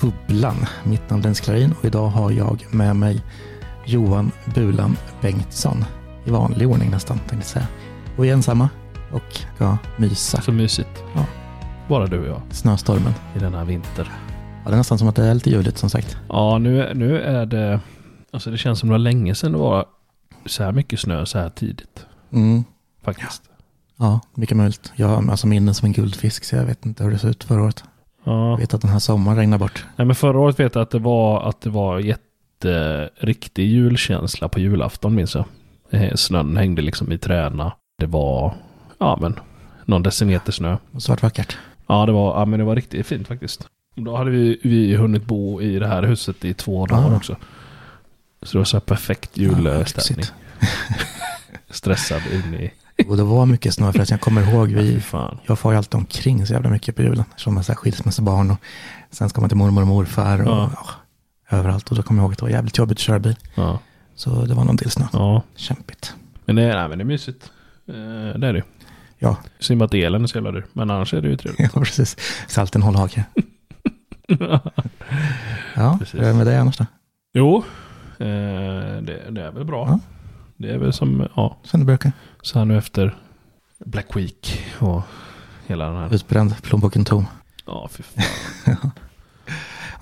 Bubblan. Mitt namn är Dennis Klarin och idag har jag med mig Johan Bulan Bengtsson. I vanlig ordning nästan, tänkte jag säga. Och vi är ensamma och ska mysa. Så mysigt. Ja. Bara du och jag Snöstormen. i denna vinter. Ja, det är nästan som att det är lite juligt som sagt. Ja, nu, nu är det... Alltså det känns som det var länge sedan det var så här mycket snö så här tidigt. Mm. Faktiskt. Ja, mycket möjligt. Jag har alltså minnen som en guldfisk så jag vet inte hur det såg ut förra året. Ja. Vet att den här sommaren regnar bort. Nej, men förra året vet jag att det var, att det var jätteriktig julkänsla på julafton minns jag. Eh, Snön hängde liksom i träna. Det var, ja men, någon decimeter snö. Svart vackert. Ja, det var, ja, men det var riktigt fint faktiskt. Då hade vi, vi hunnit bo i det här huset i två dagar Ah. också. Så det var så här perfekt julstämning. lyxigt. Stressad in i... Och det var mycket snö förresten. Jag kommer ihåg, vi, jag får ju alltid omkring så jävla mycket på julen. Som man är skilsmässobarn och sen ska man till mormor och morfar och Ja. ja, överallt. Och då kommer jag ihåg att det var jävligt jobbigt att köra bil. Ja, Så det var någon del snö. ja. Kämpigt. Men det, är- nej, men det är mysigt. Eh, det är det. Ja. Synd att elen är så jävla dyr. Men annars är det ju trevligt. Ja, precis. Salten håll hake. Ja, Precis. hur är det med dig annars då? jo, eh, det, det är väl bra. Ja. Det är väl som, ja, Som det brukar. Så här nu efter Black Week och hela den här. Utbränd, plånboken tom. Ja, fy fan.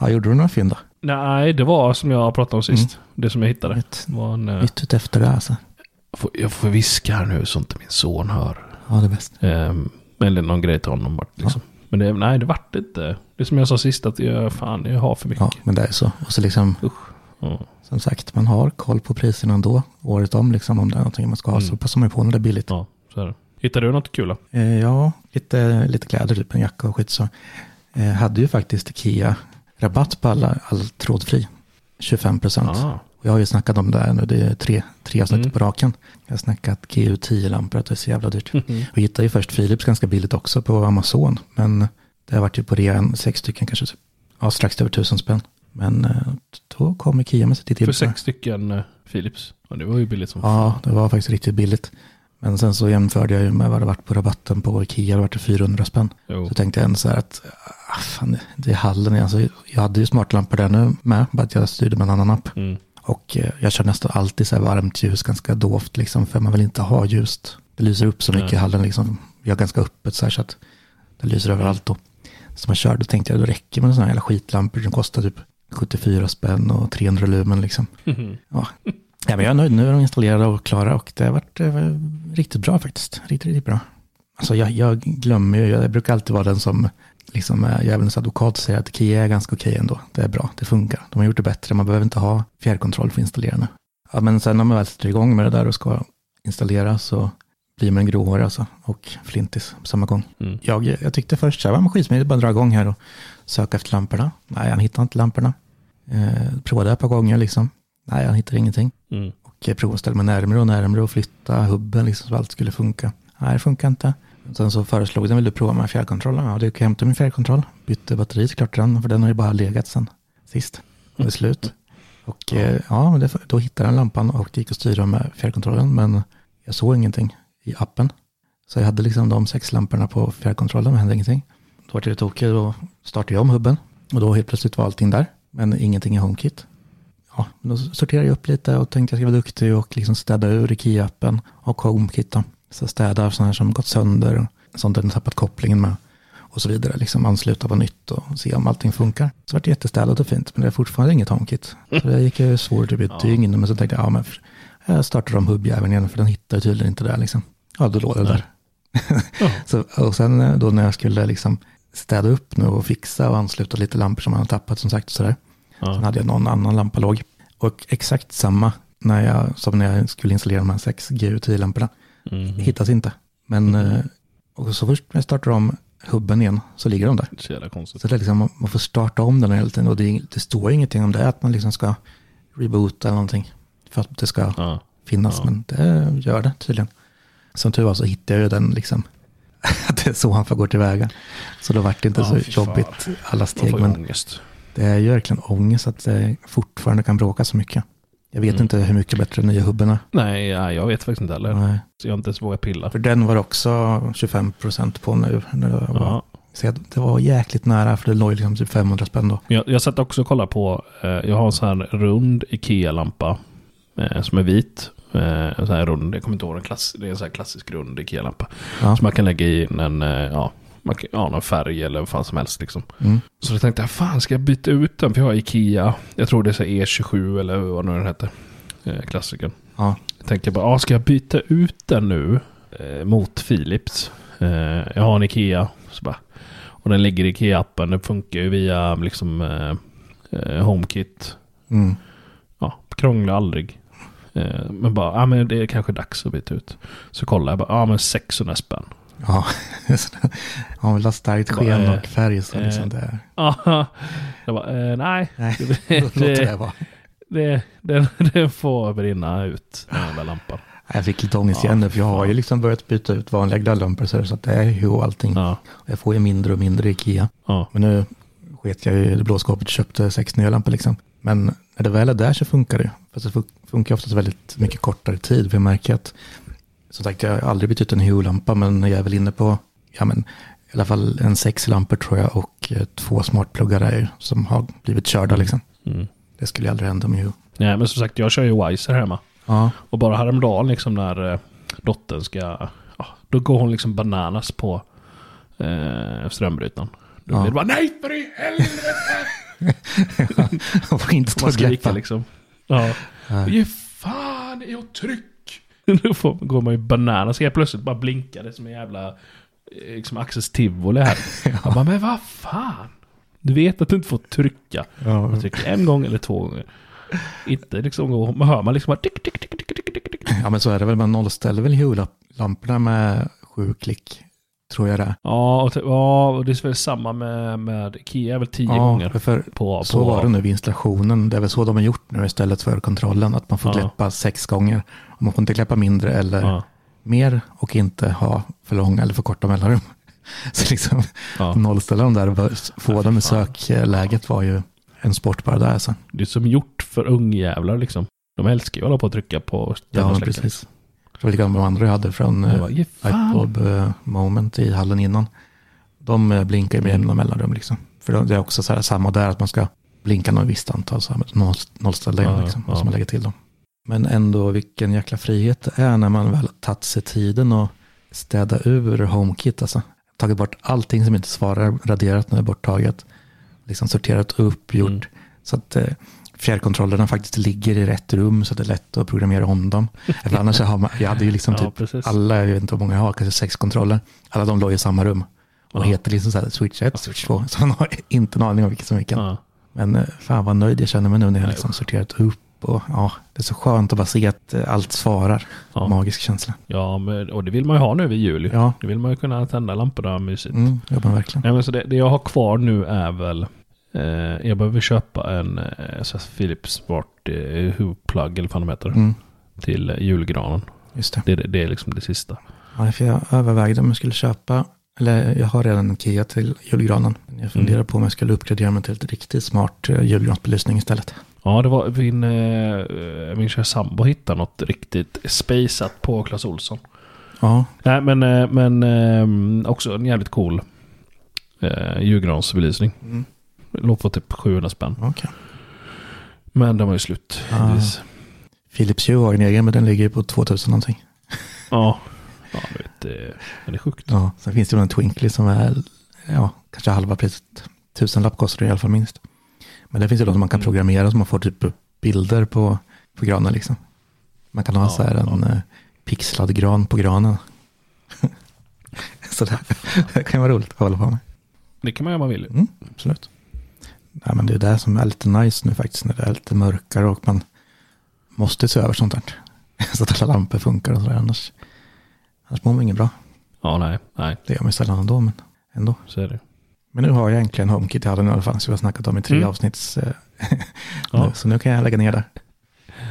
Ja, gjorde du några fynd då? Nej, det var som jag pratade om sist. Det som jag hittade. Nytt, var en, eh, nytt ut efter det alltså. jag får- jag får viska här nu så inte min son hör. Ja, det är bäst. Um, eller någon grej till honom. bara, Liksom. Men det, nej, det vart inte. Det är som jag sa sist, att jag, fan, jag har för mycket. Ja, men det är så. Och så liksom, Ja. som sagt, man har koll på priserna ändå. Året om liksom, om det är någonting man ska ha. Mm. Så passar man på när det är billigt. Ja, så är det. Hittade du något kul? Eh, ja, lite, lite kläder, typ en jacka och skit så. Eh, hade ju faktiskt Ikea rabatt på alla, all trådfri. 25 procent. Ah, jag har ju snackat om det här nu, det är tre, tre avsnitt Mm. på raken. Jag har snackat GU10-lampor, att det är så jävla dyrt. Och hittade ju först Philips ganska billigt också på Amazon. Men det har varit ju på rean, sex stycken kanske, typ, ja, strax över tusen spänn. Men eh, då kom Ikea med sitt för till. sex stycken eh, Philips. Ja, det var ju billigt som Ja, det var faktiskt riktigt billigt. Men sen så jämförde jag ju med vad det varit på rabatten på Ikea, det var det 400 spänn. Jo. Så tänkte jag ändå så här att, ah, fan, det är hallen. Alltså, jag hade ju smartlampor där nu med, bara att jag styrde med en annan app. Mm. Och eh, jag kör nästan alltid så här varmt ljus, ganska dovt liksom, för man vill inte ha ljust. Det lyser upp så mycket i hallen liksom. Vi har ganska öppet så här så att det lyser överallt då. Så man kör, då tänkte jag, det räcker med sådana här jävla skitlampor som kostar typ 74 spänn och 300 lumen liksom. Ja. ja, men jag är nöjd. Nu är de installerade och klara och det har varit eh, riktigt bra faktiskt. Riktigt, riktigt bra. Alltså jag, jag glömmer ju, jag brukar alltid vara den som liksom är djävulens advokat och säger att Kia är ganska okej ändå. Det är bra, det funkar. De har gjort det bättre, man behöver inte ha fjärrkontroll för att installera nu. Ja, men sen när man väl sätter igång med det där och ska installera så blir man gråhårig alltså och flintis på samma gång. Mm. Jag, jag tyckte först så här, var man skitsmidigt, bara dra igång här och söka efter lamporna. Nej, han hittade inte lamporna. Eh, provade ett par gånger liksom. Nej, han hittade ingenting. Mm. Och jag provade att ställa mig närmare och närmare och flytta hubben liksom så allt skulle funka. Nej, det funkar inte. Sen så föreslog den, vill du prova med fjärrkontrollen? Ja, det kan jag hämta min fjärrkontroll. Bytte batteri såklart den, för den har ju bara legat sen sist. Det är slut. Och eh, ja, det, då hittade den lampan och gick att styra med fjärrkontrollen, men jag såg ingenting i appen. Så jag hade liksom de sex lamporna på fjärrkontrollen, men hände ingenting. då var det tokigt. Då startade jag om hubben. Och då helt plötsligt var allting där. Men ingenting i HomeKit. Ja, då sorterade jag upp lite och tänkte jag ska vara duktig och liksom städa ur IKEA-appen och HomeKit. Då. Så städa sådana här som gått sönder. Sånt den tappat kopplingen med. Och så vidare. Liksom ansluta på nytt och se om allting funkar. Så vart det jättestädat och fint. Men det är fortfarande inget HomeKit. Så det gick ju svårt typ ett dygn. Men så tänkte jag, ja men jag startar om hubbjäveln igen. För den hittar tydligen inte där liksom. Ja, då låg det där. så, och sen eh, då när jag skulle liksom städa upp nu och fixa och ansluta lite lampor som man har tappat som sagt. Sådär. Ja. Sen hade jag någon annan lampa låg. Och exakt samma när jag, som när jag skulle installera de här sex GU10-lamporna. Mm. Hittas inte. Men mm. och så först när jag startar om hubben igen så ligger de där. Så jävla konstigt. Så det är liksom, man får starta om den hela tiden. Och det, det står ingenting om det, att man liksom ska reboota eller någonting. För att det ska ja. finnas, ja. men det gör det tydligen. Som tur var så hittade jag ju den liksom. Det är så han får gå tillväga. Så då vart det inte ja, så jobbigt alla steg. Men ångest. Det är ju verkligen ångest att det fortfarande kan bråka så mycket. Jag vet mm. inte hur mycket bättre nya hubben är. Nej, jag vet faktiskt inte heller. Nej. Så jag har inte ens vågat pilla. För den var också 25% på nu. När det, var, så det var jäkligt nära, för det låg liksom typ 500 spänn då. Jag, jag satt också och kollade på, eh, jag har en sån här rund Ikea-lampa eh, som är vit. Eh, en sån här rund, jag kommer inte ihåg, en klass, det är en sån här klassisk rund Ikea-lampa. Ja. Så man kan lägga in en, eh, ja, man kan, ja, någon färg eller vad fan som helst liksom. Mm. Så då tänkte jag, fan ska jag byta ut den? För jag har Ikea, jag tror det är så E27 eller vad nu den heter. Eh, klassikern. Ja. Jag tänkte bara, ah, ska jag byta ut den nu eh, mot Philips? Eh, jag har en Ikea. Så bara, och den ligger i Ikea-appen. Den funkar ju via liksom eh, eh HomeKit. Mm. Ja, krånglar aldrig. Eh, men bara, ja ah, men det är kanske dags att byta ut. Så kollar jag bara, ja ah, men 600 spänn. Ja, han vill ha starkt sken och färg. Så liksom det. Ja, jag bara, eh, nej. nej det, det, det, det, det får brinna ut, den där lampan. Jag fick lite ångest ja, igen för jag har ju liksom börjat byta ut vanliga glödlampor så att det är ju allting. Ja. Jag får ju mindre och mindre Ikea. Ja. Men nu sket jag i blåskåpet och köpte sex nya lampor liksom. Men när det väl är där så funkar det. Fast det funkar oftast väldigt mycket kortare tid. För jag märker att, som sagt, jag har aldrig bytt ut en Hue-lampa, men jag är väl inne på, ja men, i alla fall en sex lampor tror jag och eh, två smartpluggar som har blivit körda mm. liksom. Mm. Det skulle aldrig hända med Hue. Nej, men som sagt, jag kör ju Wise här hemma. Ja. Och bara häromdagen liksom när eh, dottern ska, ja, då går hon liksom bananas på eh, strömbrytaren. Då ja. blir det bara nej för i helvete! Man får inte stå och skrika liksom. Ja. Ge fan i och tryck! Då får, går man ju bananas. Helt plötsligt bara blinkar det som en jävla eh, liksom Access Tivoli här. ja. Bara, men vad fan? Du vet att du inte får trycka. Ja. Man trycker en gång eller två gånger. Inte liksom, man hör man liksom bara tick, tick, tick, tick, tick, tick. Ja men så är det väl, man nollställer väl hue-lamporna med sju klick. Tror jag det Ja, och, ja, och det är väl samma med, med Ikea, väl tio ja, gånger. För på, på, så var det nu vid installationen. Det är väl så de har gjort nu istället för kontrollen. Att man får ja. kläppa sex gånger. Och man får inte kläppa mindre eller ja. mer och inte ha för långa eller för korta mellanrum. Så liksom ja. nollställa dem där och få dem i sökläget var ju en sport bara där. Alltså. Det är som gjort för ungjävlar liksom. De älskar ju att hålla på och trycka på Ja, precis. Det var likadant med de andra jag hade från uh, iPod uh, Moment i hallen innan. De uh, blinkar med jämna mellanrum liksom. För det är också så här, samma där, att man ska blinka något visst antal, så här, nollställda in, liksom, ja. och så man lägger till dem. Men ändå vilken jäkla frihet det är när man väl tagit sig tiden och städa ur HomeKit. Alltså. Tagit bort allting som inte svarar, raderat nu, borttaget liksom sorterat upp, gjort mm. så att eh, fjärrkontrollerna faktiskt ligger i rätt rum så det är lätt att programmera om dem. För annars har man, jag hade ju liksom ja, typ precis. alla, jag vet inte hur många jag har, kanske sex kontroller. Alla de låg i samma rum. Och ja. heter liksom så här switch 1, switch 2. Så man har inte en aning om vilken som vilken. Ja. Men eh, fan vad nöjd jag känner mig nu när jag liksom sorterat upp. Och, ja, det är så skönt att bara se att eh, allt svarar. Ja. Magisk känsla. Ja, men, och det vill man ju ha nu vid jul. Ja. Det vill man ju kunna tända lamporna mysigt. Mm, ja, men verkligen. Ja, men så det, det jag har kvar nu är väl Eh, jag behöver köpa en eh, Philips Smart eh, Hue-plugg eller vad de heter. Mm. Till eh, julgranen. Just det. Det, det är liksom det sista. Ja, för jag övervägde om jag skulle köpa, eller jag har redan en Kia till julgranen. Jag funderar mm. på om jag skulle uppgradera mig till ett riktigt smart eh, julgransbelysning istället. Ja, det var min, eh, min kära sambo hittade något riktigt spaceat på Clas Olsson. Ja. Nej, men, men eh, också en jävligt cool eh, julgransbelysning. Mm. Låg på typ 700 spänn. Okej. Men den var ju slut. Ah. Philips Hue har en egen, men den ligger på 2000 någonting. Ja. Ja, du vet, det, är sjukt. Ja, sen finns det ju en Twinkly som är, ja, kanske halva priset. Tusenlapp kostar det i alla fall minst. Men det finns ju de som man kan Mm. programmera så man får typ bilder på, på granen liksom. Man kan ha Ja, så här en ja. eh, pixlad gran på granen. så det, det kan ju vara roligt att hålla på med. Det kan man göra om man vill. Mm, absolut. Nej, men det är det som är lite nice nu faktiskt, när det är lite mörkare och man måste se över sånt där. så att alla lampor funkar och sådär, annars, annars mår man inget bra. Ja, nej, nej, Det gör man ju sällan ändå, men ändå. så är det. Men nu har jag egentligen HomeKit i hallen i alla fall, så vi har snackat om i tre Mm. avsnitts. eh, Ja. så nu kan jag lägga ner det.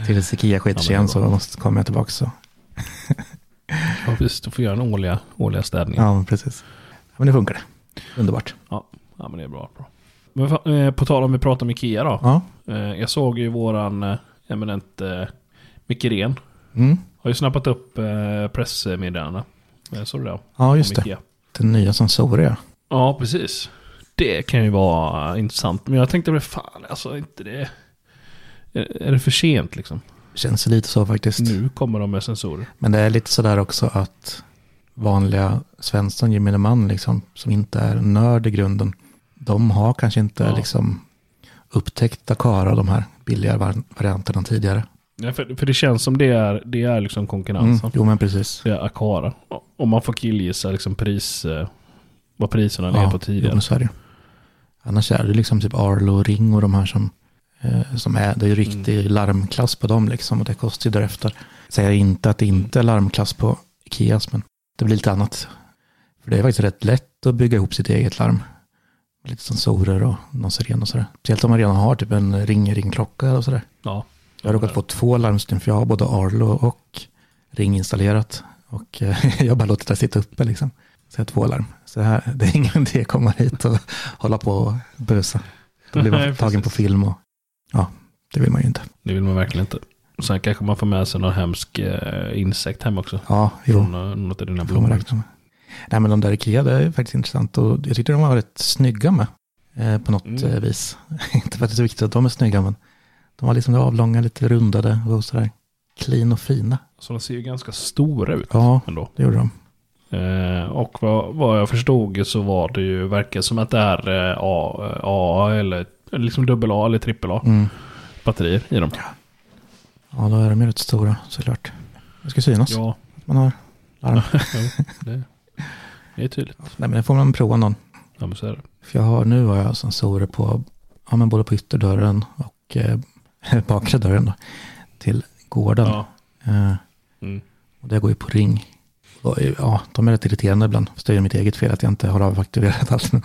Tills Ikea skiter Ja, sig men igen det så måste, kommer jag tillbaka. Så. Ja, precis. Du får göra en årliga, årliga städning. Ja, precis. Ja, men nu funkar det. Underbart. Ja, ja men det är bra. bra. Men eh, på tal om vi pratar om Ikea då. Ja, Eh, jag såg ju våran eh, eminent Micke Ren. mm. Har ju snappat upp pressmeddelanden. Eh, såg du det? ja just det. Den nya sensorer, ja. Precis. Det kan ju vara intressant. Men jag tänkte, men fan, alltså inte det... Är, är det för sent liksom? Känns lite så faktiskt. Nu kommer de med sensorer. Men det är lite sådär också att vanliga Svensson, gemene man, liksom, som inte är nörd i grunden, de har kanske inte Ja. liksom, upptäckt Akara, de här billiga var- varianterna tidigare. Ja, för, för det känns som det är, det är liksom Mm. konkurrensen. Jo, men precis. Det är Akara. Om man får killgissa liksom pris... Eh, vad priserna ligger på jo, tidigare. men så är det. Annars är det liksom typ Arlo och Ring och de här som, eh, som är, det är ju riktig Mm. larmklass på dem liksom och det kostar ju därefter. Säger inte att det inte är larmklass på Ikeas, men det blir lite annat. För det är faktiskt rätt lätt att bygga ihop sitt eget larm. Lite sensorer och någon siren och sådär. Speciellt om man redan har typ en ring-ring-klocka och sådär. Ja. Jag har råkat få två larmsystem för jag har både Arlo och Ring installerat. Och eh, jag har bara låtit det sitta uppe liksom. Så jag har två larm. Så det, här, det är ingen idé att komma hit och hålla på och busa. Då blir Nej, man tagen på film och ja, det vill man ju inte. Det vill man verkligen inte. Sen kanske man får med sig någon hemsk eh, insekt hem också. Ja, jo, Från eh, något av dina blommor. Nej men de där Ikea, det är faktiskt intressant och jag tyckte de var rätt snygga med. Eh, på något Mm. eh, vis. inte för att det är så viktigt att de är snygga men de var liksom avlånga, lite rundade och sådär. Clean och fina. Så de ser ju ganska stora ut Ja, ändå. det gjorde de. Eh, och vad, vad jag förstod så var det ju, verkar som att det är eh, A, A eller liksom dubbel A eller trippel A Mm. batterier i dem. Ja, då är de ju rätt stora såklart. Det ska synas. Ja, Man har larm. det, det är tydligt. Nej, men det får man prova någon. Ja, men så är det. För jag har nu har jag sensorer på, ja, men både på ytterdörren och eh, bakre dörren då, till gården. Ja. Eh, Mm. och det går ju på ring. Och, eh, ja, de är rätt irriterande ibland. Fast det är mitt eget fel att jag inte har avaktiverat allt. Men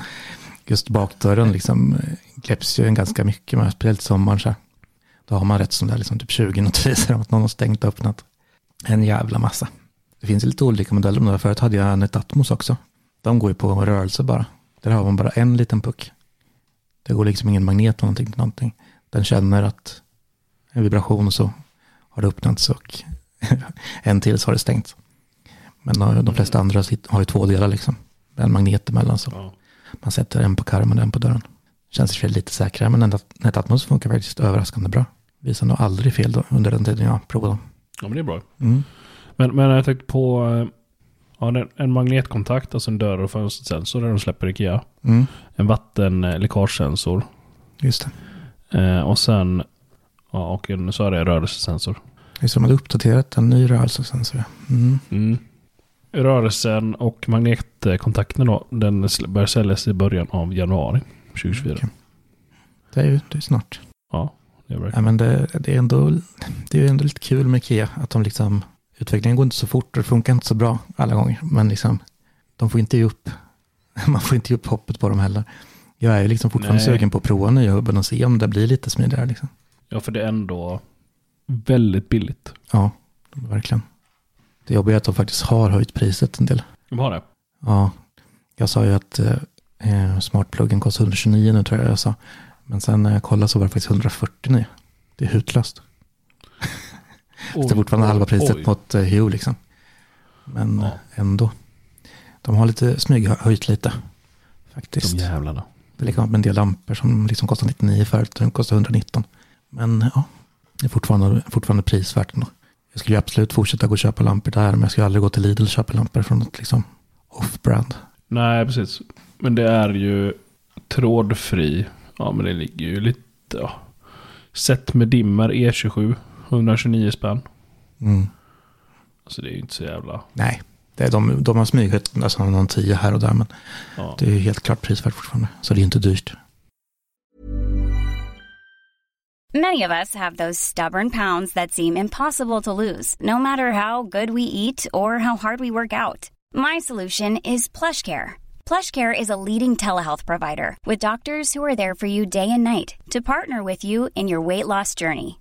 just bakdörren liksom eh, kläpps ju en ganska mycket med, speciellt sommaren så här. Då har man rätt som där liksom typ 20 notiser om att någon har stängt och öppnat. En jävla massa. Det finns lite olika modeller. Men förut hade jag en Atmos också. De går ju på rörelse bara. Där har man bara en liten puck. Det går liksom ingen magnet eller någonting till någonting. Den känner att en vibration och så har det öppnats och en till så har det stängt. Men eh, de flesta andra sit- har ju två delar liksom. En magnet emellan så Ja. man sätter en på karmen och en på dörren. Känns i och för sig lite säkrare men Net- Netatmos funkar faktiskt överraskande bra. Visar nog aldrig fel då, under den tiden jag provade. ja, men det är bra. Mm. Men, men jag tänkte på eh, ja, en magnetkontakt, alltså en dörr och fönstersensor där de släpper Ikea. Mm. En vattenläckagesensor. Just det. Eh, och sen, ja, och en, så är det en rörelsesensor. Just de hade uppdaterat en ny rörelsesensor. Mm. Mm. Rörelsen och magnetkontakten då, den börjar säljas i början av januari 2024. Okej. Det är ju det är snart. Ja, det är bra. Ja, men det, det, är ändå, det är ändå lite kul med Ikea. Att de liksom, utvecklingen går inte så fort och det funkar inte så bra alla gånger. Men liksom, de får inte ge upp. Man får inte ge upp hoppet på dem heller. Jag är liksom fortfarande Nej. sugen på att prova nya hubben och se om det blir lite smidigare. Liksom. Ja, för det är ändå väldigt billigt. Ja, verkligen. Det jobbiga är att de faktiskt har höjt priset en del. De har det. Ja, jag sa ju att eh, smartpluggen kostar 129 nu tror jag jag sa. Men sen när jag kollade så var det faktiskt 149. Det är hutlöst. Det är fortfarande halva priset oj. mot eh, Hue liksom. Men Ja. eh, ändå. De har lite smyghöjt lite. Faktiskt. De jävlarna. Det är likadant med en del lampor som liksom kostar 99 förut. De kostar 119. Men ja, det är fortfarande, fortfarande prisvärt ändå. Jag skulle ju absolut fortsätta gå och köpa lampor där. Men jag skulle aldrig gå till Lidl och köpa lampor från något liksom off-brand. Nej, precis. Men det är ju trådfri. Ja, men det ligger ju lite... Ja. Set med dimmer E27. 129 spänn. Mm. Alltså det är ju inte så jävla... Nej, det är de, de har smyghöjt nästan någon 10 här och där. Men Ja. det är ju helt klart prisvärt fortfarande. Så det är inte dyrt. Many of us have those stubborn pounds that seem impossible to lose, no matter how good we eat or how hard we work out. My solution is PlushCare. PlushCare is a leading telehealth provider with doctors who are there for you day and night to partner with you in your weight loss journey.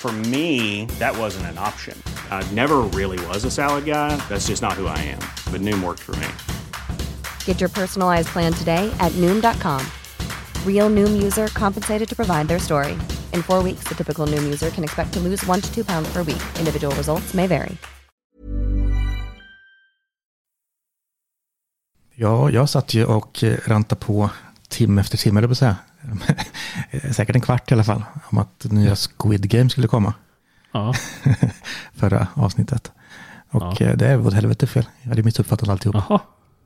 For me, that wasn't an option. I never really was a salad guy. That's just not who I am. But Noom worked for me. Get your personalized plan today at Noom.com. Real Noom user compensated to provide their story. In four weeks, the typical Noom user can expect to lose one to two pounds per week. Individual results may vary. Ja, jag satt ju och eh, rantade på timme efter timme, eller på att säga. Säkert en kvart i alla fall, om att nya Squid Game skulle komma. Ja. Förra avsnittet. Och Ja. eh, det är åt helvete fel. Jag hade missuppfattat alltihop. Jaha.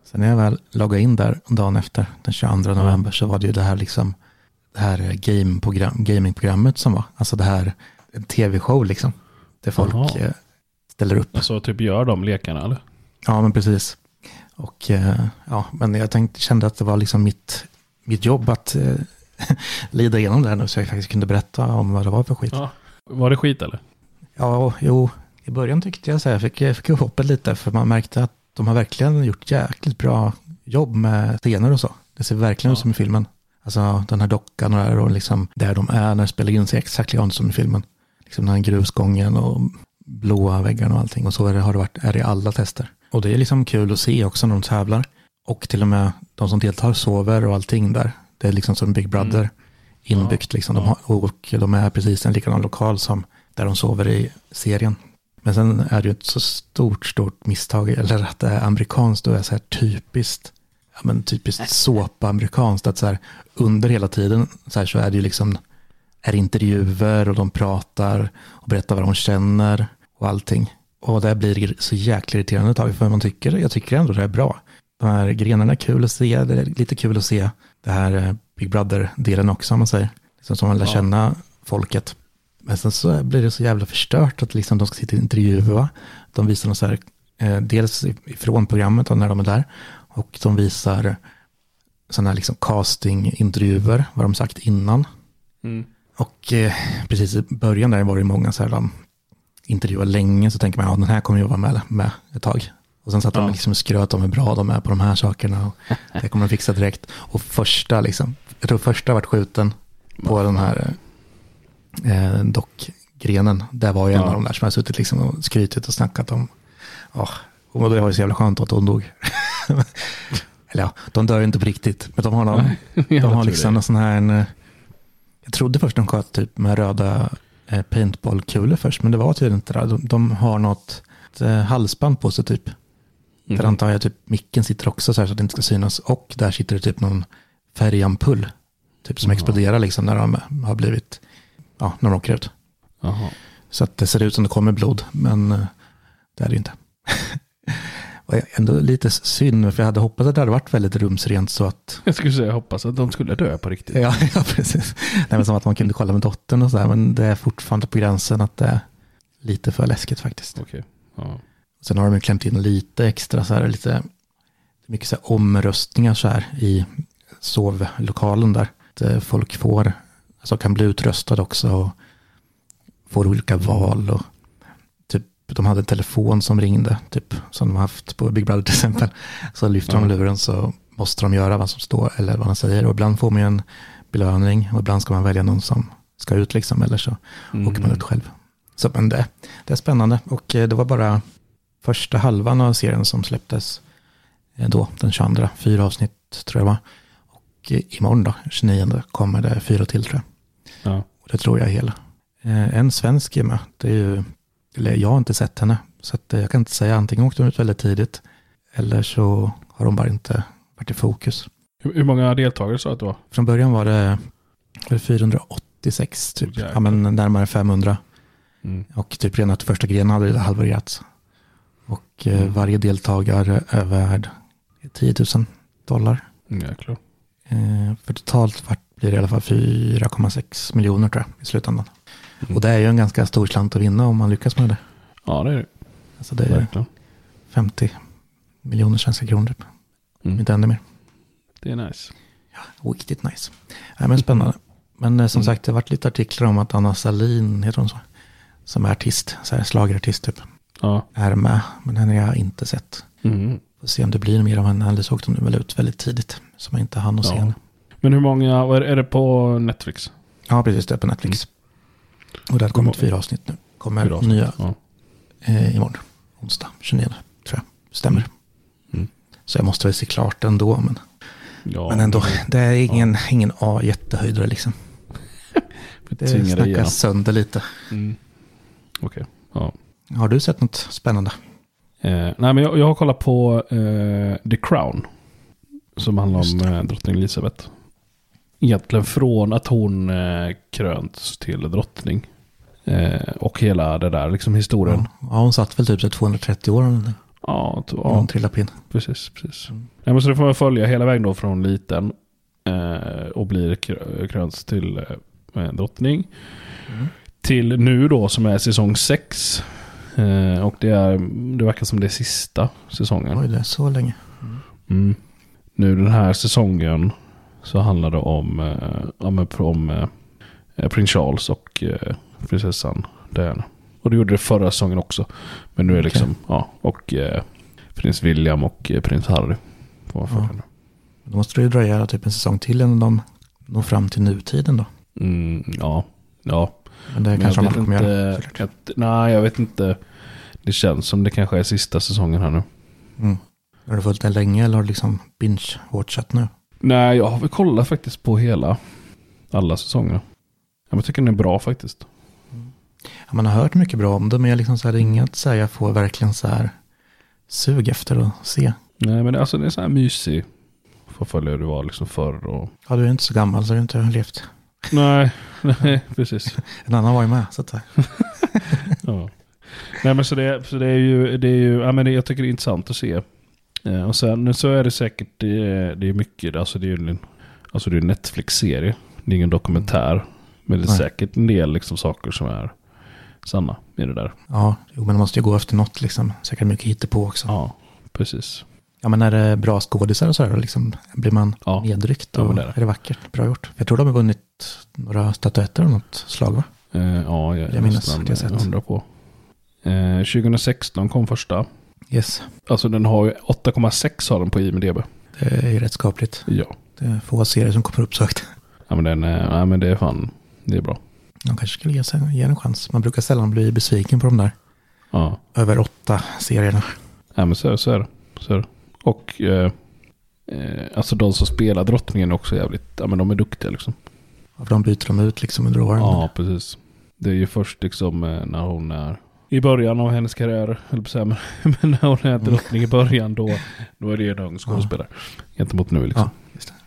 Sen när jag väl loggade in där dagen efter, den 22 november, så var det ju det här liksom, det här eh, gameprogram, gamingprogrammet som var. Alltså det här, en tv-show liksom. Där folk Jaha. eh, ställer upp. Alltså typ gör de lekarna eller? Ja, men precis. Och eh, ja, men jag tänkte, kände att det var liksom mitt, mitt jobb att eh, lida igenom det här nu så jag faktiskt kunde berätta om vad det var för skit. Ja. Var det skit eller? Ja, jo, i början tyckte jag så här, jag fick, jag fick upp hoppet lite för man märkte att de har verkligen gjort jäkligt bra jobb med scener och så. Det ser verkligen ut som i filmen. Alltså den här dockan och där och liksom där de är när de spelar in sig exakt likadant som i filmen. Liksom den här grusgången och blåa väggarna och allting. Och så är det, har det varit är det i alla tester. Och det är liksom kul att se också när de tävlar. Och till och med de som deltar sover och allting där. Det är liksom som Big Brother inbyggt. Liksom. De har, och de är precis en likadan lokal som där de sover i serien. Men sen är det ju ett så stort, stort misstag, eller att det är amerikanskt och är så här typiskt, ja men typiskt såpa-amerikanskt, att så här under hela tiden så här så är det ju liksom, är intervjuer och de pratar och berättar vad de känner och allting. Och det blir så jäkla irriterande ett tag, för man tycker, jag tycker ändå det är bra. De här grenarna är kul att se, det är lite kul att se det här eh, Big Brother-delen också, om man säger. Liksom som man lär känna folket. Men sen så blir det så jävla förstört att liksom de ska sitta i intervjuer. De visar något så här, eh, dels ifrån programmet och när de är där. Och de visar sådana här liksom castingintervjuer, vad de sagt innan. Och eh, precis i början där var det många så här, de intervjuar länge, så tänker man, ja den här kommer jag vara med, med ett tag. Och sen satt de liksom och skröt om hur bra de är på de här sakerna. Och det kommer de fixa direkt. Och första, liksom, jag tror första varit skjuten på den här eh, dockgrenen. Där var ju en Ja. av de där som hade suttit liksom och skrytit och snackat om, ja, och det var ju så jävla skönt att hon dog. Eller ja, de dör ju inte på riktigt, men de har, någon, de jag har liksom det. en sån här, en, eh, jag trodde först de sköt typ med röda eh, paintballkulor först, men det var tydligen inte det. De, de har något eh, halsband på sig typ. Mhm. Där antar jag typ micken sitter också så här så att det inte ska synas. Och där sitter det typ någon färgampull. Typ som exploderar liksom när de har blivit, ja, när de åker ut. Jaha. Så att det ser ut som det kommer blod, men eh, det är det inte. Och ändå lite synd, för jag hade hoppats att det hade varit väldigt rumsrent så att, Jag skulle säga, hoppas att de skulle dö på riktigt. ja, ja precis. Nej, men som att man kunde kolla med dottern och så där, men det är fortfarande på gränsen att det är lite för läskigt faktiskt. Okej. Ja. Sen har de klämt in lite extra så här, lite mycket så här omröstningar så här i sovlokalen där. Att eh, folk får, alltså kan bli utröstade också och får olika val och typ de hade en telefon som ringde, typ som de har haft på Big Brother till exempel. Så lyfter de luren så måste de göra vad som står eller vad han säger och ibland får man ju en belöning och ibland ska man välja någon som ska ut liksom, eller så Mm. åker man ut själv. Så men det, det är spännande och eh, det var bara första halvan av serien som släpptes eh, då, den 22, fyra avsnitt tror jag var. Och eh, imorgon då, 29, kommer det fyra till tror jag. Ja. Och det tror jag är hela. Eh, En svensk är med, det är ju, eller jag har inte sett henne, så att jag kan inte säga, antingen åkte hon ut väldigt tidigt, eller så har hon bara inte varit i fokus. Hur, många deltagare sa du att det var? Från början var det var det 486, typ. Ja, men närmare 500. Mm. Och typ redan till första grenen hade det halverats. Och eh, Mm. varje deltagare är värd 10 000 dollar. Jäklar. Eh, för totalt blir det i alla fall 4,6 miljoner tror jag i slutändan. Mm. Och det är ju en ganska stor slant att vinna om man lyckas med det. Ja, det är det. Alltså det är Verkligen. 50 miljoner svenska kronor typ. Mm. Inte ännu mer. Det är nice. Riktigt nice. Nej, men spännande. Men eh, som Mm. sagt, det har varit lite artiklar om att Anna Salin, heter hon så? Som är artist, så här slagerartist typ, Ja. är med. Men henne har jag inte sett. Mm. Får se om det blir mer av henne. Eller åkte hon väl ut väldigt tidigt. Så man inte hann att se Ja. henne. Men hur många, är, det på Netflix? Ja, precis. Det är på Netflix. Och det har kommit fyra avsnitt nu. Kommer Fyra avsnitt. nya Ja. eh, imorgon. Onsdag 29 tror jag. Stämmer. Mm. Så jag måste väl se klart ändå. Men, ja. men ändå, det är ingen, ingen A jättehöjdare liksom. Det snackas sönder lite. Mm. Okej. Ja. Har du sett något spännande? Eh, nej, men jag, jag har kollat på eh, The Crown. Som handlar om eh, drottning Elizabeth. Egentligen från att hon eh, krönts till drottning. Eh, och hela det där liksom historien. Ja, ja, hon satt väl typ så 230 år eller. Ja, to- Ja. Hon trillade in. precis. precis. Mm. Ja, men så det får man följa hela vägen då från liten. Eh, och blir krö- krönts till eh, drottning. Mm. Till nu då som är säsong 6. Eh, och det, är, det verkar som det är sista säsongen. Oj, det är så länge. Mm. Nu den här säsongen så handlar det om, eh, men om eh, prins Charles och eh, prinsessan Diana. Och det gjorde det förra säsongen också. Men nu är det Okej. liksom, ja, och prins William och prins Harry. Får man Ja. nu. Då måste det ju dröja typ en säsong till innan de når fram till nutiden då. Mm, ja, ja. Men det Men kanske de jag aldrig kommer göra. att, nej, jag vet inte. Det känns som det kanske är sista säsongen här nu. Mm. Har du följt det länge eller har du liksom binge-watchat nu? Nej, jag har väl kollat faktiskt på hela, alla säsongerna. Jag tycker den är bra faktiskt. Ja, man har hört mycket bra om det, men jag liksom så här, inget så här, jag får verkligen så här sug efter att se. Nej, men det, alltså, det är så här mysig. Får följa hur det var liksom förr. Och... Ja, du är inte så gammal så du har inte levt. Nej, nej, precis. En annan var ju med. Så att, Ja. Nej, men så det, så det är ju, det är ju ja, men det, jag tycker det är intressant att se. Eh, och sen så är det säkert, det är, det är mycket, alltså det är ju en, alltså det är en Netflix-serie. Det är ingen dokumentär. Men det är Nej. säkert en del liksom saker som är sanna i det där. ja, men det måste ju gå efter något liksom. Säkert mycket hittepå också. Ja. Ja, men är det bra skådisar och så här, liksom, blir man Ja. medryckt Ja, och men det är är, det. det. vackert? Bra gjort. Jag tror de har vunnit några statyetter av något slag va? Eh, ja, jag, Jag minns att jag hundra på. Eh, 2016 kom första. Yes, Alltså den har ju 8,6 har den på IMDB. det är ju rätt skapligt. Ja. Det är få serier som kommer upp så högt. Ja men den är, ja, men det är fan, det är bra. De kanske skulle ge, sig, ge en chans. Man brukar sällan bli besviken på de där Ja, över åtta serierna. ja men så, så är det. Så är det. Och eh, eh, alltså de som spelar drottningen är också jävligt, ja men de är duktiga liksom. Ja, för de byter de ut liksom under åren. Ja, precis. Det är ju först liksom eh, när hon är i början av hennes karriär, höll på men men när hon är drottning i början då, då är det en ung skådespelare. Gentemot nu liksom. Ja.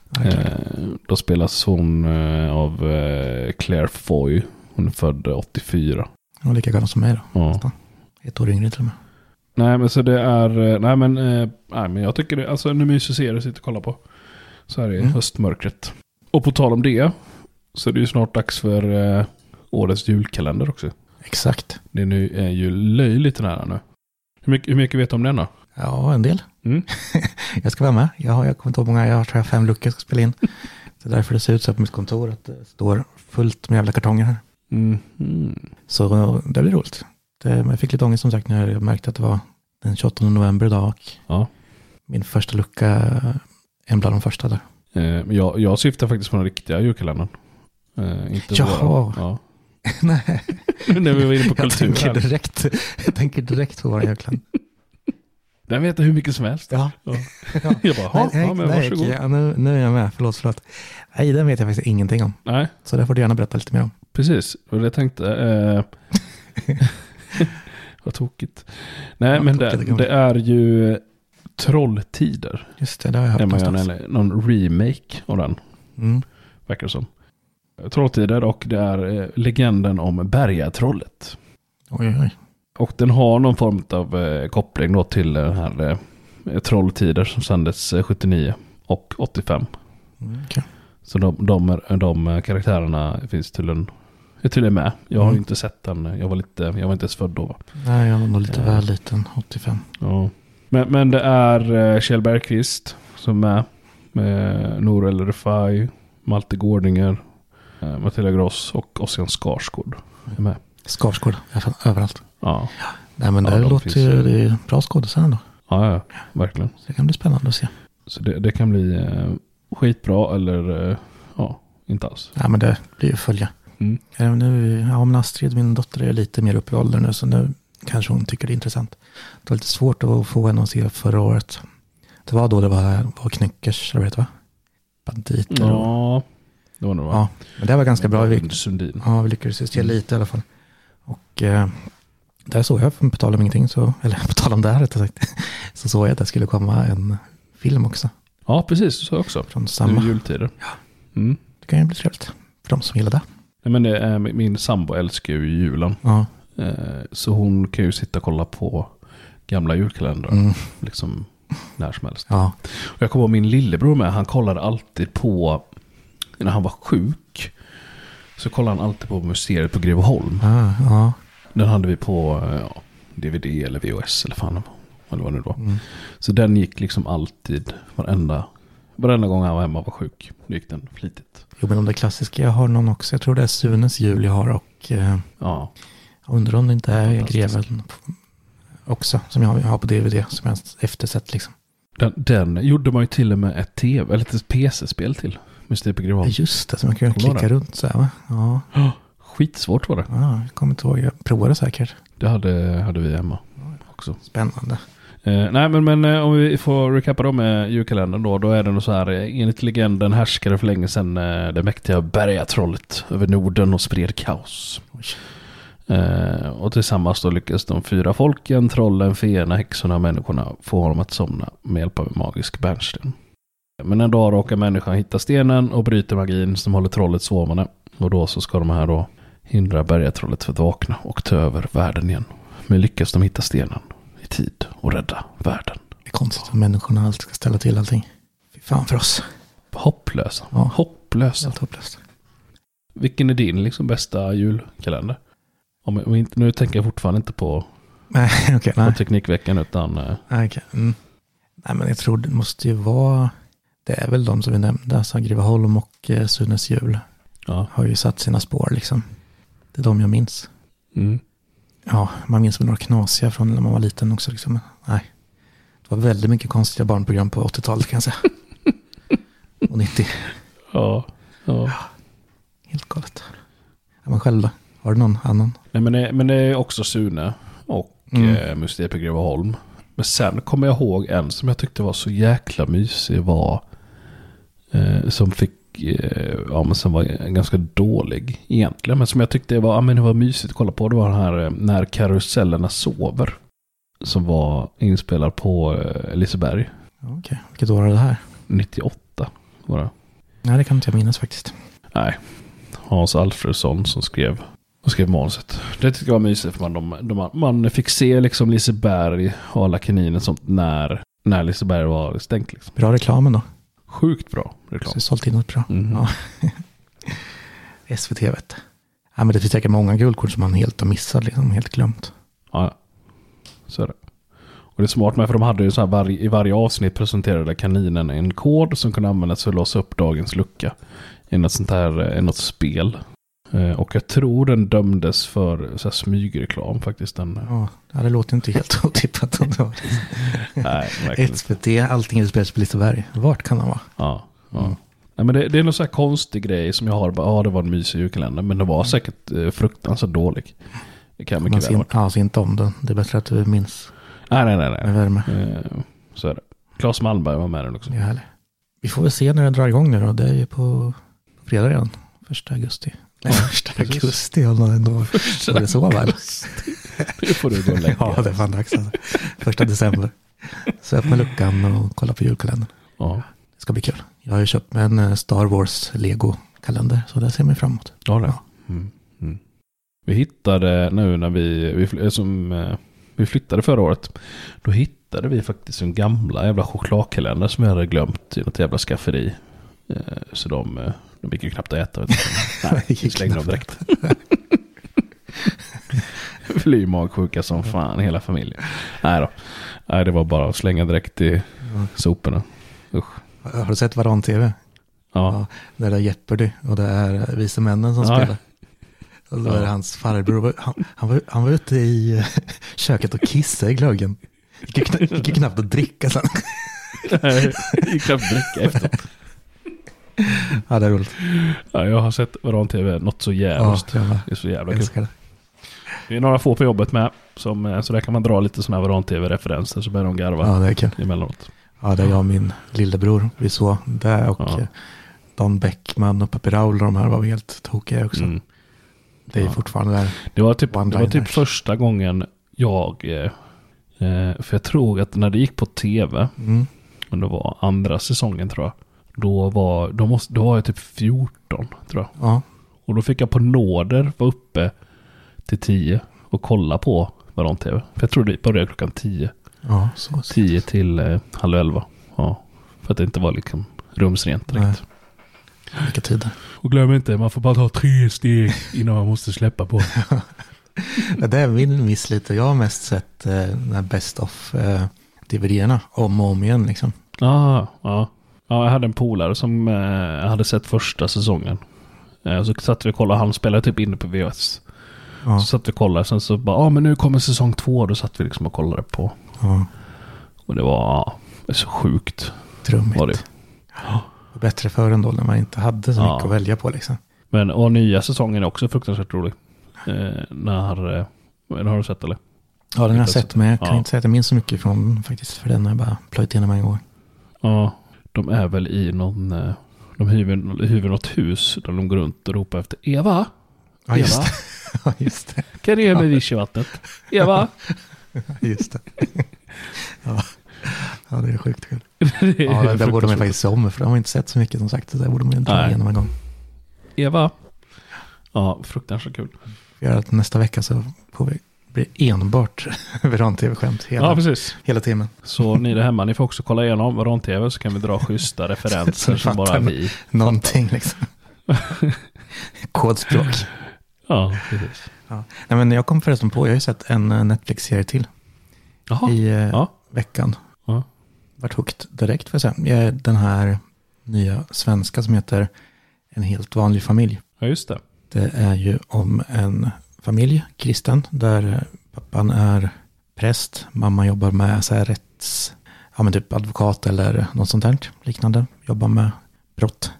Verkligen. Eh, då spelas hon eh, av eh, Claire Foy. Hon är född 84. Hon är lika gammal som mig då. Ja. Ett år yngre till och med. Nej men så det är, eh, nej men, eh, nej men jag tycker det, alltså en mysig serie att sitta och kolla på. Så här i Mm. höstmörkret. Och på tal om det, så är det ju snart dags för eh, årets julkalender också. Exakt. Det är, nu, är ju löjligt nära nu. Hur mycket, hur mycket vet du om den då? Ja, en del. Mm. Jag ska vara med. Jag har, jag kommer inte ihåg många, jag har tror jag fem luckor jag ska spela in. Det är därför det ser ut så på mitt kontor, att det står fullt med jävla kartonger här. Mm. Så det blir roligt. Det, men jag fick lite ångest som sagt när jag märkte att det var den 28 november idag. Och Ja. min första lucka en bland de första där. Eh, jag, jag syftar faktiskt på den riktiga julkalendern. Eh, inte Jaha. våra. Ja. Nej, När vi var inne på jag kultur. tänker, här. direkt, jag tänker direkt på vår julkalender. Den vet jag hur mycket som helst. Ja. Ja. Ja. Jag bara, "Ja, nej, ja, men nej, varsågod. ja, nu, nu är jag med. Förlåt, förlåt. Nej, den vet jag faktiskt ingenting om. Nej, Så det får du gärna berätta lite mer om. precis. Och det jag tänkte. Eh, vad tokigt. Nej, Ja, men tokigt, det, det är ju Trolltider. Just det, det har jag hört någonstans. en, någon remake av den. Mm. Verkar det som. Trolltider och det är eh, legenden om Bergatrollet. Oj, oj. Och den har någon form av eh, koppling då till den här eh, Trolltider som sändes eh, 79 och 85. Mm, okej. Så de, de, de karaktärerna finns tydligen, är tydligen med. Jag har Mm. ju inte sett den. Jag var, lite, jag var inte ens född då. va? Nej, jag var nog lite Ja. väl liten, 85. Ja. Men, men det är eh, Kjell Bergqvist som är med. Med Nour El Refai, Malte Gårdinger, eh, Matilda Gross och Ossian Skarsgård är med. Skarsgård, överallt. Ja, Nej, men Ja, det de låter ju, ju. det är bra skådisar ändå. ja, ja verkligen. Så det kan bli spännande att se. Så det, det kan bli eh, skitbra eller eh, ja, inte alls. Nej, men det blir ju följa. Mm. Ja, nu, ja, men Astrid, min dotter, är lite mer upp i åldern nu, så nu kanske hon tycker det är intressant. Det var lite svårt att få henne att se förra året. Det var då det var, var Knyckers, eller vad det heter, va? Banditer. Ja, det var nog ja, men det var ganska bra. Vi, ja, vi lyckades se lite i alla fall. Och eh, där såg jag, på tal om ingenting, så, eller på tal om det här rättare sagt, så såg jag att det skulle komma en film också. Ja, precis. Så också. Från Nu samma. är jultider. Mm. Det kan ju bli trevligt för de som gillar det. Nej, men det är, min sambo älskar ju julen. Ja, Eh, så hon kan ju sitta och kolla på gamla julkalendrar. mm, Liksom när som helst. ja, Och jag kommer ihåg min lillebror med. Han kollade alltid på, när han var sjuk. Så kollade han alltid på museet på Greveholm. ja, ja. Den hade vi på ja, DVD eller VHS eller fan eller vad det nu var. Mm. Så den gick liksom alltid varenda, varenda gång han var hemma och var sjuk. Då gick den flitigt. Jo, men om det klassiska, jag har någon också. Jag tror det är Sunes jul jag har och eh, Ja, jag undrar om det inte är. Greven också. Som jag har, på DVD, som jag eftersett liksom. den, den gjorde man ju till och med ett tv, eller ett PC-spel till. På Ja, Greveholm. just det, så man ihåg klicka runt så här va? Ja, Ja, Skitsvårt var det. ja, jag kommer inte ihåg. Jag provade säkert. Det hade, hade vi hemma också. Spännande. Eh, nej, men, men eh, om vi får recappa då med julkalendern då. Då är det nog så här, eh, enligt legenden härskade för länge sedan eh, det mäktiga bergatrollet över Norden och spred kaos. Eh, och tillsammans då lyckas de fyra folken, trollen, feerna, häxorna och människorna få honom att somna med hjälp av en magisk bärnsten. Men en dag råkar människan hitta stenen och bryter magin som håller trollet sovande. Och då så ska de här då hindra bergatrollet för att vakna och ta över världen igen. Men lyckas de hitta stenen i tid och rädda världen. Det är konstigt att människorna alltid ska ställa till allting. Fy fan för oss. Hopplösa. Ja. Hopplösa. Helt hopplöst. Vilken är din liksom bästa julkalender? Om, om inte, nu tänker jag fortfarande inte på, Nej, okej. på nej. Teknikveckan utan eh, Nej, okej. Mm. Nej, men jag tror det måste ju vara... Det är väl de som vi nämnde. Alltså Greveholm och eh, Sunes jul ja. har ju satt sina spår liksom. Det är de jag minns. Mm. Ja, man minns väl några knasiga från när man var liten också. Liksom. Nej, det var väldigt mycket konstiga barnprogram på 80-talet kan jag säga. och 90. Ja. ja. Helt galet. Ja, men själv då? Har du någon annan? Nej, men, det, men det är också Sune och Mm. eh, Mysteriet på Greveholm. Men sen kommer jag ihåg en som jag tyckte var så jäkla mysig var eh, som fick ja, men som var ganska dålig egentligen. Men som jag tyckte var, ja, men det var mysigt att kolla på. Det var den här eh, När karusellerna sover. Som var inspelad på eh, Liseberg. Okej, vilket år är det här? 98 var det. Nej, det kan inte jag minnas faktiskt. Nej, Hans Alfredsson som skrev, och skrev manuset. Det tyckte jag var mysigt för man, de, de, man fick se liksom Liseberg och alla kaniner sånt när, när Liseberg var stängt. Liksom. Bra reklamen då. Sjukt bra reklam. Så sålt in något bra. Mhm. Ja. SVT vet. Ja, men det finns säkert många guldkorn som man helt har missat, liksom, helt glömt. Ja, så är det. Och det är smart med för de hade ju så här varje, i varje avsnitt presenterade kaninen en kod som kunde användas för att låsa upp dagens lucka. I något sånt här, eh, något spel. Eh, Och jag tror den dömdes för så smygreklam faktiskt. Den, Ja, ja, det låter inte helt otippat. nej. SVT, allting utspelas på Liseberg. Vart kan han vara? Ja, ja. Mm. Nej, men det, det är någon sån här konstig grej som jag har. Ja, det var en mysig julkalender. Men det var säkert eh, fruktansvärt dålig. Det kan mycket väl vara. ja, ser inte om den. Det är bättre att du minns Nej, nej, nej. med nej. värme. Eh, så är det. Claes Malmberg var med den också. Härligt. Vi får väl se när det drar igång nu då. Det är ju på på fredag redan. Första augusti. Första augusti. Ja, ändå. Var det så väl? Det får du gå och lägga. Ja, det är fan dags alltså. Första december. Så öppna luckan och kolla på julkalendern. Ja, Det ska bli kul. Jag har ju köpt mig en eh, Star Wars Lego-kalender. Så det ser man fram emot. ja det. Ja. Mm. Mm. Vi hittade nu när vi, vi, fly- som, eh, vi flyttade förra året. Då hittade vi faktiskt en gamla jävla chokladkalender som vi hade glömt i något jävla skafferi. Eh, Så de, eh, de gick ju knappt att äta. Nej, slängde dem direkt. Blir magsjuka som fan hela familjen. Nej då. Nej, det var bara att slänga direkt i soporna. Usch. Har du sett Varan-TV? Ja. Där det är Jeopardy och det är vise männen som Ja. spelar. Och då är det hans farbror. Han, han, var, han var ute i eh, köket och kissade i glöggen. Gick knappt, gick ju knappt att dricka sen. Nej, gick knappt att dricka efter. Ja, det är roligt. Ja, jag har sett Varan-TV något så Ja, jävligt. med. Det är så jävla kul. det. Det är några få på jobbet med. Som, eh, så där kan man dra lite sådana här Varan-TV-referenser så börjar de garva Ja, det är kul. emellanåt. Ja, det är jag och min lillebror. Vi såg det och Ja. eh, Don Bäckman och Papi Raul och de här var vi helt tokiga också. Mm. Det är Ja. fortfarande där. Det var typ, det var typ första gången jag... Eh, eh, för jag tror att när det gick på tv, Mm. och det var andra säsongen tror jag. Då var, då måste, då var jag typ 14 tror jag. Ja, Och då fick jag på nåder vara uppe till 10 och kolla på Varan-TV. För jag tror det började klockan 10. ja, så. 10 till eh, halv 11. Ja, för att det inte var liksom rumsrent direkt. Nej. Vilka tider. Och glöm inte, man får bara ta tre steg innan man måste släppa på. Det är min miss lite. Jag har mest sett eh, den här Best of eh, om och om igen liksom. Ah, ja. Ja, jag hade en polare som eh, hade sett första säsongen. Eh, så satt vi och kollade, han spelade typ inne på VHS. Ja, Så satt vi och kollade, sen så bara, ja ah, men nu kommer säsong två. Då satt vi liksom och kollade på. ja. Och det var, ja, det så sjukt Trummigt. var det. Bättre förr ändå när man inte hade så Ja. mycket att välja på liksom. Men, och nya säsongen är också fruktansvärt rolig. Eh, när, eh, den har du sett eller? Ja, den har jag sett, men jag kan Ja. inte säga att jag minns så mycket från faktiskt. För den har jag bara plöjt igenom en gång. Ja, de är väl i någon, eh, de hyr, hyr något hus där de går runt och ropar efter Eva, Ja, just Eva? Ja, just det. kan du ge mig vichyvattnet? Eva? Just det. Ja. ja, det är sjukt kul. Det Ja, där borde man faktiskt se om, för de har inte sett så mycket som sagt. Det borde man ju dra igenom en gång. Eva? Ja, fruktansvärt kul. Vi gör att nästa vecka så får vi bli enbart Veran-tv-skämt hela, Ja, precis. hela timmen. Så ni där hemma, ni får också kolla igenom Varan-TV så kan vi dra schyssta referenser som bara vi. Någonting liksom. Kodspråk. Ja, precis. Ja. Nej, men jag kom förresten på, jag har ju sett en eh, Netflix-serie till Jaha. i eh, Ja. veckan. Ja. Vart hooked direkt för att säga. Den här nya svenska som heter En helt vanlig familj. ja, just det. Det är ju om en familj, kristen, där eh, pappan är präst, mamma jobbar med så här rätts, ja men typ advokat eller något sånt där liknande, jobbar med brott.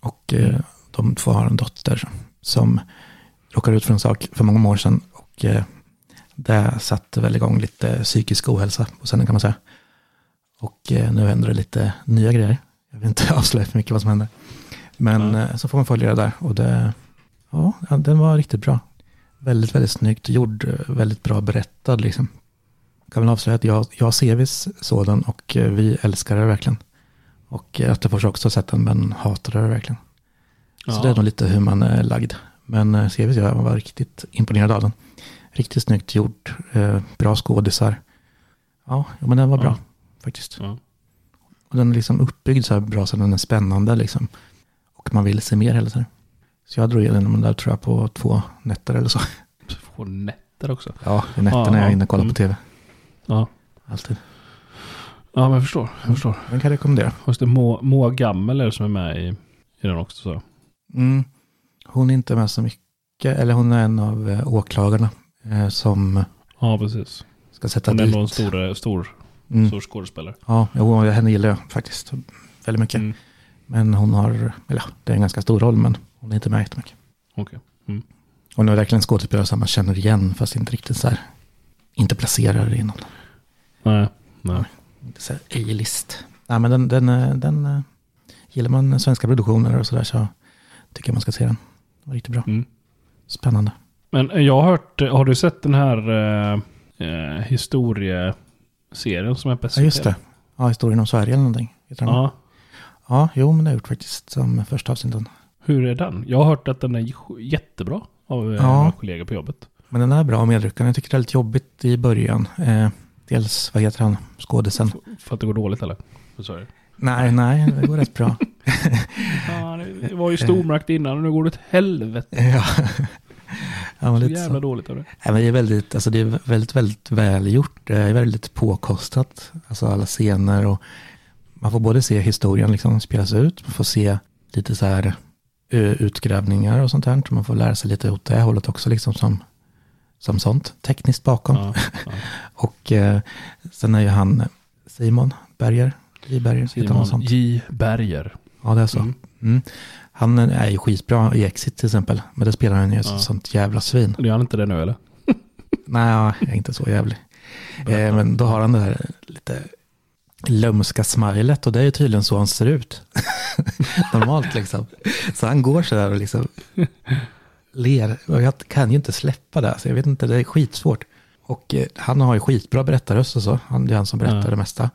Och eh, de två har en dotter som råkade ut för en sak för många år sedan och eh, det satte väl igång lite psykisk ohälsa på scenen kan man säga. Och eh, nu händer det lite nya grejer. Jag vill inte avslöja för mycket vad som händer. Men eh, så får man följa det där och det, ja, den var riktigt bra. Väldigt, väldigt snyggt gjord, väldigt bra berättad liksom. Kan väl avslöja att jag, jag ser visst sådan och eh, vi älskar det verkligen. Och Attefors har också sett den men hatade det verkligen. Så Ja. det är nog lite hur man är lagd. Men eh, Sevis, jag var riktigt imponerad av den. Riktigt snyggt gjord, eh, bra skådisar. Ja, men den var bra Ja. faktiskt. Ja. Och den är liksom uppbyggd så här bra så den är spännande liksom. Och man vill se mer hela tiden. Så jag drog igenom den där tror jag på två nätter eller så. Två nätter också. Ja, i nätterna är jag inne och kollar på Mm. tv. Ja. Alltid. Ja, men jag förstår. Jag förstår. Den kan jag rekommendera. Fast det är Moa, Moa Gammel är det som är med i, i den också. Så. Mm. Hon är inte med så mycket, eller hon är en av eh, åklagarna eh, som Ja, precis. ska sätta Hon är dit. ändå en stor, stor, Mm. stor skådespelare. Ja, jo, henne gillar jag faktiskt väldigt mycket. Mm. Men hon har, eller ja, det är en ganska stor roll, men hon är inte med jättemycket. Okej. Mm. Hon är verkligen en skådespelare som man känner igen, fast inte riktigt så här, inte placerar i någon, Nej, nej. inte så här A-list. Nej, men den, den, den, eh, gillar man svenska produktioner och sådär så tycker jag man ska se den. Det var riktigt bra. Mm. Spännande. Men jag har hört, har du sett den här eh, eh, historieserien som är SVT? Ja, just det. Ja, historien om Sverige eller någonting. Den. Ja. ja, jo, men det har jag gjort faktiskt som första avsnitten. Hur är den? Jag har hört att den är jättebra av eh, Ja. några kollegor på jobbet. Men den är bra medryckande. Jag tycker det är lite jobbigt i början. Eh, dels, vad heter han, skådisen? För att det går dåligt eller? Sverige. Nej, nej, det går rätt bra. Ja, det var ju stormakt innan och nu går det åt helvete. ja. ja, men Så jävla så. dåligt av det. Nej, men det är väldigt, alltså det är väldigt, väldigt välgjort. Det är väldigt påkostat. Alltså alla scener och man får både se historien liksom spelas ut. Man får se lite så här utgrävningar och sånt här. Så man får lära sig lite åt det hållet också liksom som, som sånt tekniskt bakom. Ja, ja. Och eh, sen är ju han Simon Berger. J. Berger, Simon sånt. J. Berger. Ja, det är så. Mm. Mm. Han är ju skitbra i Exit till exempel. Men det spelar han ju som Ja. sånt jävla svin. Är han inte det nu eller? Nej, jag är inte så jävlig. Eh, men då har han det här lite lömska smilet och det är ju tydligen så han ser ut. Normalt liksom. Så han går så där och liksom ler. Och jag kan ju inte släppa det. Så jag vet inte, det är skitsvårt. Och eh, han har ju skitbra berättarröst och så. Han det är han som berättar Ja. det mesta.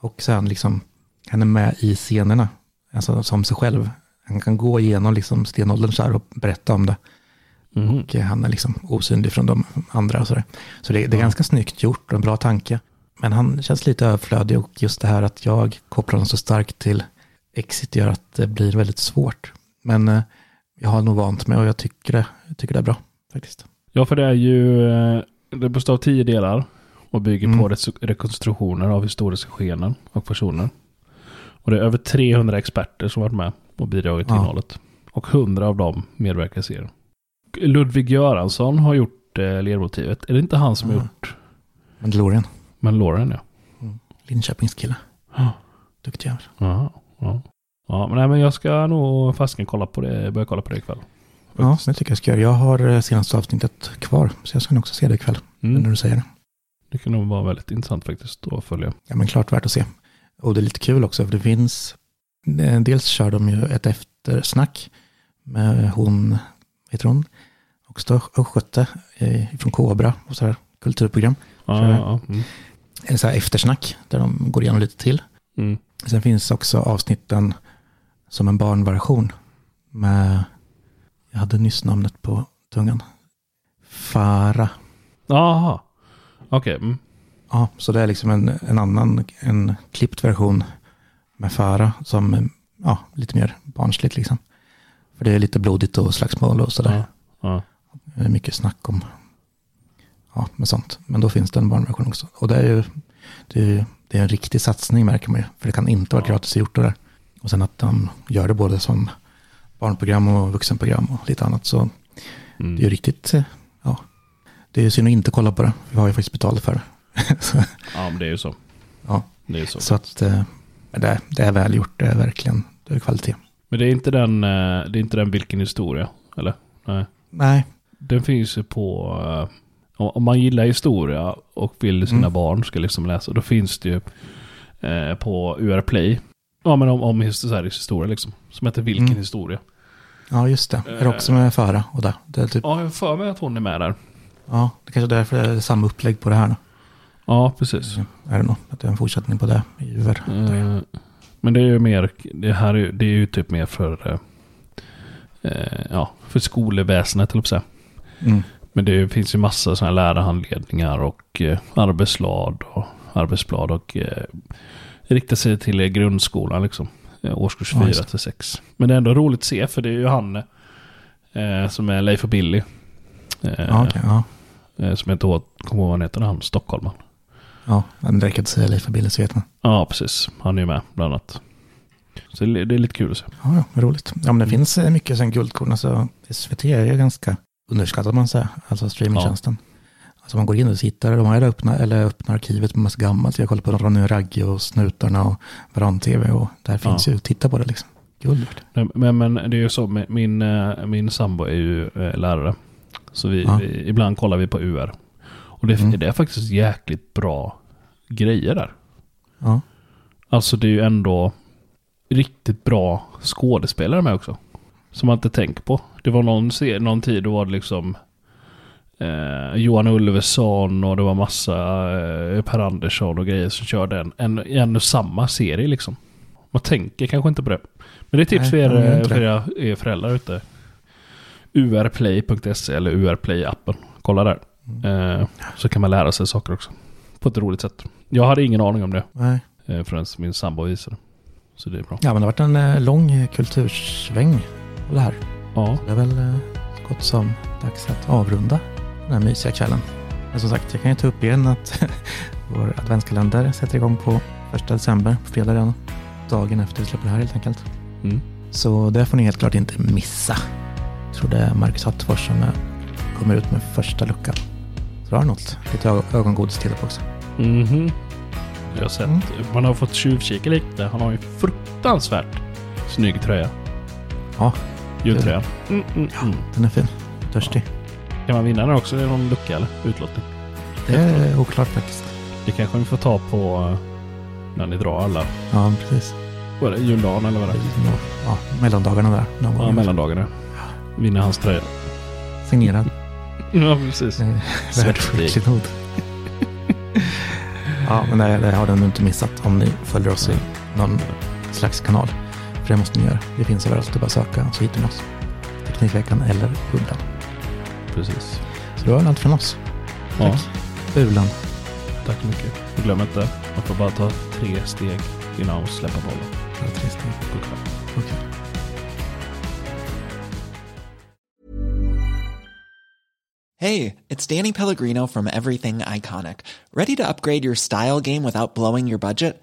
Och sen liksom, han är med i scenerna. Alltså som sig själv. Han kan gå igenom liksom stenåldern så här och berätta om det. Mhm. Och eh, han är liksom osynlig från de andra och sådär. Så det, det är ganska snyggt gjort och en bra tanke. Men han känns lite överflödig och just det här att jag kopplar honom så starkt till Exit gör att det blir väldigt svårt. Men eh, jag har nog vant mig och jag tycker det, jag tycker det är bra faktiskt. Ja, för det är ju... eh, Det består av tio delar och bygger Mm. på rekonstruktioner av historiska skeenden och personer. Och det är över 300 experter som varit med och bidragit till Ja. innehållet. Och 100 av dem medverkar i serien. Ludvig Göransson har gjort eh, lermotivet. Är det inte han som har Ja. gjort Mandalorian, Men Lauren ja. Linköpings kille. Ja. Duktig jävel. Ja, ja. ja men, nej, men jag ska nog fasken kolla på det. Börja kolla på det ikväll. Ja, det tycker jag ska göra. Jag har eh, senaste avsnittet kvar, så jag ska nog också se det ikväll, när Mm. du säger det. Det kan nog vara väldigt intressant faktiskt att följa. Ja, men klart värt att se. Och det är lite kul också, för det finns, eh, dels kör de ju ett eftersnack med hon, heter hon, också Östgöte eh, från Kobra och sådär, kulturprogram. Ja, Kör. ja, mm. En så här eftersnack där de går igenom lite till. Mm. Sen finns också avsnitten som en barnversion med, jag hade nyss namnet på tungan, Fara. Jaha. Okej. Mm. Ja, så det är liksom en, en annan, en klippt version med Fara som ja, lite mer barnsligt liksom. För det är lite blodigt och slagsmål och sådär. Ja. Ja. Det är mycket snack om ja, med sånt. Men då finns det en barnversion också. Och det är ju det är, ju- det är en riktig satsning märker man ju. För det kan inte vara gratis gjort det där. Och sen att de gör det både som barnprogram och vuxenprogram och lite annat. Så Mm. det är ju riktigt, eh, ja. Det är synd att inte kolla på det. Vi har ju faktiskt betalat för det. ja, men det är ju så. ja. Det är ju så. så att eh, det, det är väl gjort. Det är verkligen det är kvalitet. Men det är inte den, eh, det är inte den vilken historia, eller? Nej. Nej, Den finns ju på, om man gillar historia och vill sina Mm. barn ska liksom läsa, då finns det ju eh, på UR Play, ja men om, om här, historia liksom, som heter Vilken Mm. historia. ja just det. Är det också med Fara och det? Det är typ, Ja, jag har för mig att hon är med där. ja, det kanske är därför det är samma upplägg på det här då. Ja, precis. Är det nog? Att det är en fortsättning på det i UR. Eh, men det är ju mer, det här är, det är ju typ mer för, eh, eh, ja, för skolväsendet, eller säga. Mm. Men det finns ju massa sådana här lärarhandledningar och eh, arbetsblad och arbetsblad och eh, riktar sig till grundskolan liksom. Eh, årskurs Ja, 4 just det. till 6. Men det är ändå roligt att se för det är ju han eh, som är Leif och Billy. Eh, okej. ja. eh, som jag inte kommer ihåg vad han heter, han Stockholman. ja, men det räcker att säga Leif och Billy så vet man. Ja, precis. Han är ju med bland annat. Så det, det är lite kul att se. Ja, ja, roligt. Ja, men det finns eh, mycket sen guldkorn. Alltså, SVT är ju ganska underskattat man säger. Alltså streamingtjänsten. Alltså man går in och tittar. De har ju öppna, eller öppna arkivet med massa gammalt. Jag kollar på Ronny Ragge och Snutarna och Varann-TV. Och där finns Ja. ju, titta på det liksom. Guld. Men, men det är ju så, min, eh, min sambo är ju eh, lärare. Så vi, ja. vi, ibland kollar vi på UR. Och det, mm. det, är faktiskt jäkligt bra grejer där. Ja. Alltså det är ju ändå riktigt bra skådespelare med också. Som man inte tänker på. Det var någon, någon tid då var det liksom eh, Johan Ulveson och det var massa eh, Per Andersson och grejer som körde en, en, en och samma serie liksom. Man tänker kanske inte på det. Men det är tips för er, för era, er föräldrar ute. urplay.se eller urplay-appen. Kolla där. Mm. Eh, så kan man lära sig saker också. På ett roligt sätt. Jag hade ingen aning om det. Nej. Eh, förrän min sambo visade. Så det är bra. Ja, men det har varit en eh, lång kultursväng det här. Ja. det är väl eh, gott som dags att avrunda den här mysiga kvällen. Men som sagt, jag kan ju ta upp igen att vår adventskalender sätter igång på första december, på fredag redan. Dagen efter vi släpper det här helt enkelt. Mm. Så det får ni helt klart inte missa. Jag tror det är Marcus Hattefors som kommer ut med första luckan. Så du har något lite ögongodis till också. Mhm. Jag har sett, mm. man har fått tjuvkika lite. Han har ju fruktansvärt snygg tröja. Ja. Jultröjan. Mm, mm, ja, mm. den är fin. Törstig. Ja. Kan man vinna den också? Är det någon lucka eller utlottning? Det är oklart faktiskt. Det kanske vi får ta på eh, när ni drar alla. Ja, precis. Vad är det? Juldagen eller vad är det? Ja, mellandagarna där. Någon ja, mellandagarna. Vinna hans tröja. Signerad. ja, precis. Svartflik. ja, men det, det har den inte missat om ni följer oss i någon slags kanal. För det måste ni göra. Det finns överallt. Det är bara att söka så hittar ni oss. Teknikveckan eller Bubblan precis. Så det var allt från oss. Ja. Tack. Bulan. Tack så mycket. Och glöm inte, man får bara ta tre steg innan man släpper bollen. Ja, tre steg. Okej. Okay. Hey, it's Danny Pellegrino from Everything Iconic. Ready to upgrade your style game without blowing your budget?